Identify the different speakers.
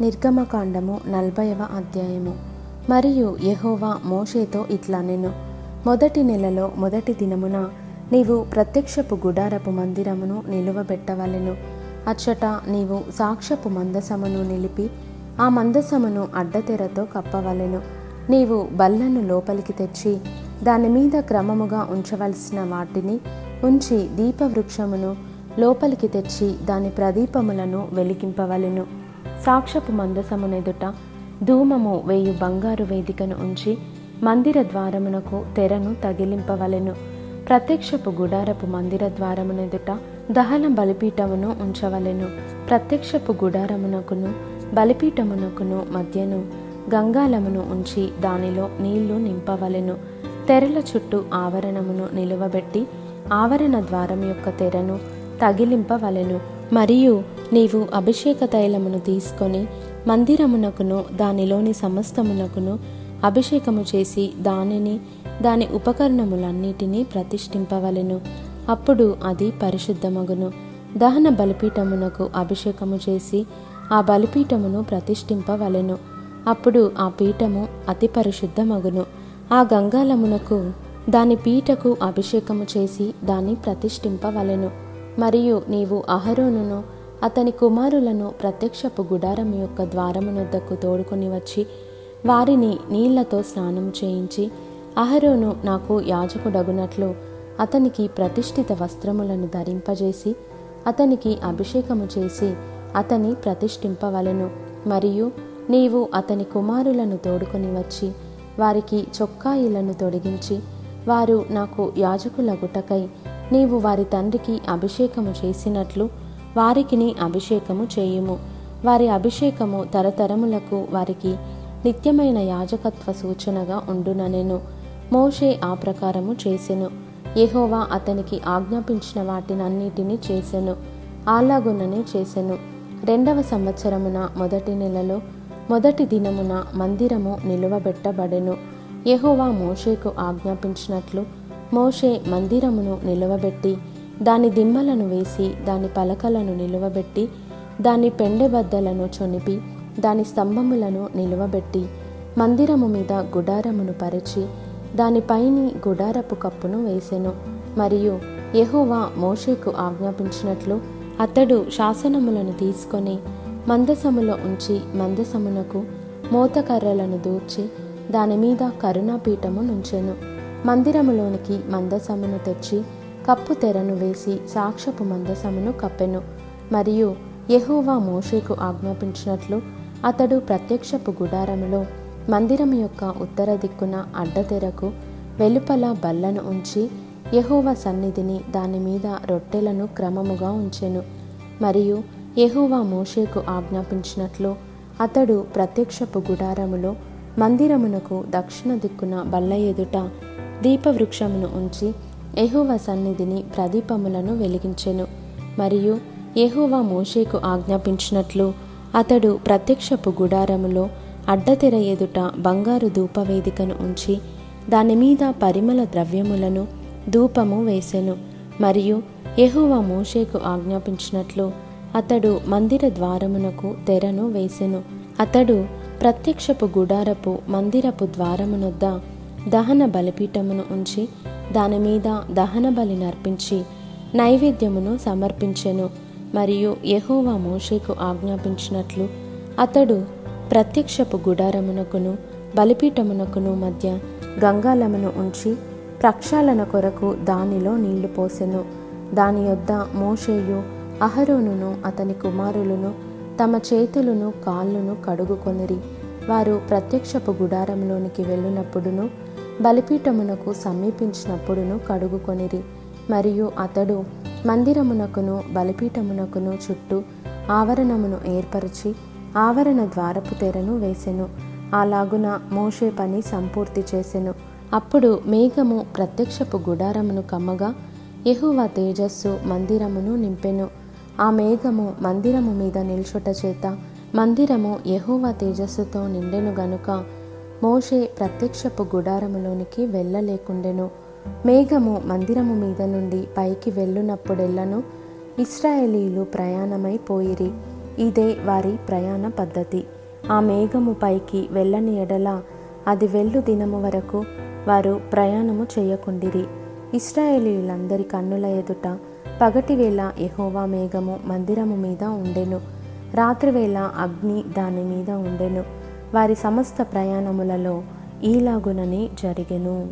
Speaker 1: నిర్గమకాండము నలభైవ అధ్యాయము. మరియు యహోవా మోషేతో ఇట్లా నేను మొదటి నెలలో మొదటి దినమున నీవు ప్రత్యక్షపు గుడారపు మందిరమును నిలువబెట్టవలెను. అచ్చట నీవు సాక్ష్యపు మందసమును నిలిపి ఆ మందసమును అడ్డతెరతో కప్పవలెను. నీవు బల్లను లోపలికి తెచ్చి దాని మీద క్రమముగా ఉంచవలసిన వాటిని ఉంచి దీపవృక్షమును లోపలికి తెచ్చి దాని ప్రదీపములను వెలిగింపవలెను. సాక్ష్యపు మందసమునెదుట ధూమము వేయు బంగారు వేదికను ఉంచి మందిర ద్వారమునకు తెరను తగిలింపవలెను. ప్రత్యక్షపు గుడారపు మందిర ద్వారమునెదుట దహన బలిపీఠమును ఉంచవలెను. ప్రత్యక్షపు గుడారమునకును బలిపీఠమునకును మధ్యను గంగాలమును ఉంచి దానిలో నీళ్ళు నింపవలెను. తెరల చుట్టూ ఆవరణమును నిలువబెట్టి ఆవరణ ద్వారం యొక్క తెరను తగిలింపవలెను. మరియు నీవు అభిషేక తైలమును తీసుకొని మందిరమునకును దానిలోని సమస్తమునకును అభిషేకము చేసి దానిని దాని ఉపకరణములన్నిటినీ ప్రతిష్ఠింపవలెను. అప్పుడు అది పరిశుద్ధమగును. దహన బలిపీఠమునకు అభిషేకము చేసి ఆ బలిపీఠమును ప్రతిష్ఠింపవలెను. అప్పుడు ఆ పీఠము అతి పరిశుద్ధమగును. ఆ గంగాలమునకు దాని పీటకు అభిషేకము చేసి దాన్ని ప్రతిష్ఠింపవలెను. మరియు నీవు అహరోనును అతని కుమారులను ప్రత్యక్షపు గుడారం యొక్క ద్వారమునొద్దకు తోడుకొని వచ్చి వారిని నీళ్ళతో స్నానం చేయించి అహరోను నాకు యాజకుడగునట్లు అతనికి ప్రతిష్ఠిత వస్త్రములను ధరింపజేసి అతనికి అభిషేకము చేసి అతని ప్రతిష్ఠింపవలను. మరియు నీవు అతని కుమారులను తోడుకొని వచ్చి వారికి చొక్కాయిలను తొడిగించి వారు నాకు యాజకులగుటకై నీవు వారి తండ్రికి అభిషేకము చేసినట్లు వారికిని అభిషేకము చేయుము. వారి అభిషేకము తరతరములకు వారికి నిత్యమైన యాజకత్వ సూచనగా ఉండుననెను. మోషే ఆ ప్రకారము చేసెను. యహోవా అతనికి ఆజ్ఞాపించిన వాటినన్నిటినీ చేసెను. అలాగుననే చేసెను. రెండవ సంవత్సరమున మొదటి నెలలో మొదటి దినమున మందిరము నిలువబెట్టబడెను. యహోవా మోషేకు ఆజ్ఞాపించినట్లు మోషే మందిరమును నిలువబెట్టి దాని దిమ్మలను వేసి దాని పలకలను నిలువబెట్టి దాని పెండెబద్దలను చొనిపి దాని స్తంభములను నిలువబెట్టి మందిరము మీద గుడారమును పరిచి దానిపైని గుడారపు కప్పును వేసెను. మరియు యహోవా మోషేకు ఆజ్ఞాపించినట్లు అతడు శాసనములను తీసుకొని మందసములో ఉంచి మందసమునకు మోతకర్రలను దూర్చి దానిమీద కరుణాపీఠము నుంచెను. మందిరములోనికి మందసమును తెచ్చి కప్పు తెరను వేసి సాక్షపు మందసమును కప్పెను. మరియు యహోవా మోషేకు ఆజ్ఞాపించినట్లు అతడు ప్రత్యక్షపు గుడారములో మందిరం యొక్క ఉత్తర దిక్కున అడ్డతెరకు వెలుపల బల్లను ఉంచి యహోవ సన్నిధిని దాని మీద రొట్టెలను క్రమముగా ఉంచెను. మరియు యహోవా మోషేకు ఆజ్ఞాపించినట్లు అతడు ప్రత్యక్షపు గుడారములో మందిరమునకు దక్షిణ దిక్కున బల్ల ఎదుట దీపవృక్షమును ఉంచి ఎహువ సన్నిధిని ప్రదీపములను వెలిగించెను. మరియు ఎహువ మోషేకు ఆజ్ఞాపించినట్లు అతడు ప్రత్యక్షపు గుడారములో అడ్డతెర ఎదుట బంగారు ధూపవేదికను ఉంచి దాని మీద పరిమళ ద్రవ్యములను ధూపము వేసెను. మరియు ఎహువ మోషేకు ఆజ్ఞాపించినట్లు అతడు మందిర ద్వారమునకు తెరను వేసెను. అతడు ప్రత్యక్షపు గుడారపు మందిరపు ద్వారమునొద్ద దహన బలిపీఠమును ఉంచి దాని మీద దహన బలి నర్పించి నైవేద్యమును సమర్పించెను. మరియు యహోవా మోషేకు ఆజ్ఞాపించినట్లు అతడు ప్రత్యక్షపు గుడారమునకును బలిపీఠమునకును మధ్య గంగాలమును ఉంచి ప్రక్షాళన కొరకు దానిలో నీళ్ళు పోసెను. దాని యొద్ద మోషేయు అహరోనును అతని కుమారులను తమ చేతులను కాళ్ళను కడుగుకొనిరి. వారు ప్రత్యక్షపు గుడారంలోనికి వెళ్ళినప్పుడును బలిపీఠమునకు సమీపించినప్పుడును కడుగుకొనిరి. మరియు అతడు మందిరమునకును బలిపీఠమునకును చుట్టూ ఆవరణమును ఏర్పరిచి ఆవరణ ద్వారపు తెరను వేసెను. అలాగున మోషే పని సంపూర్తి చేసెను. అప్పుడు మేఘము ప్రత్యక్షపు గుడారమును కమ్మగా యహువ తేజస్సు మందిరమును నింపెను. ఆ మేఘము మందిరము మీద నిల్చుట చేత. మందిరము యహోవా తేజస్సుతో నిండెను గనుక. మోషే ప్రత్యక్షపు గుడారములోనికి వెళ్ళలేకుండెను. మేఘము మందిరము మీద నుండి పైకి వెళ్ళునప్పుడెల్లను ఇస్రాయేలీలు ప్రయాణమైపోయిరి ఇదే వారి ప్రయాణ పద్ధతి. ఆ మేఘము పైకి వెళ్ళని ఎడల అది వెళ్ళు దినము వరకు వారు ప్రయాణము చేయకుండిరి. ఇస్రాయేలీలందరి కన్నుల ఎదుట పగటివేళ యహోవా మేఘము మందిరము మీద ఉండెను. రాత్రివేళ అగ్ని దాని మీద ఉండెను. వారి సమస్త ప్రయాణములలో ఈలాగుననే జరిగెను.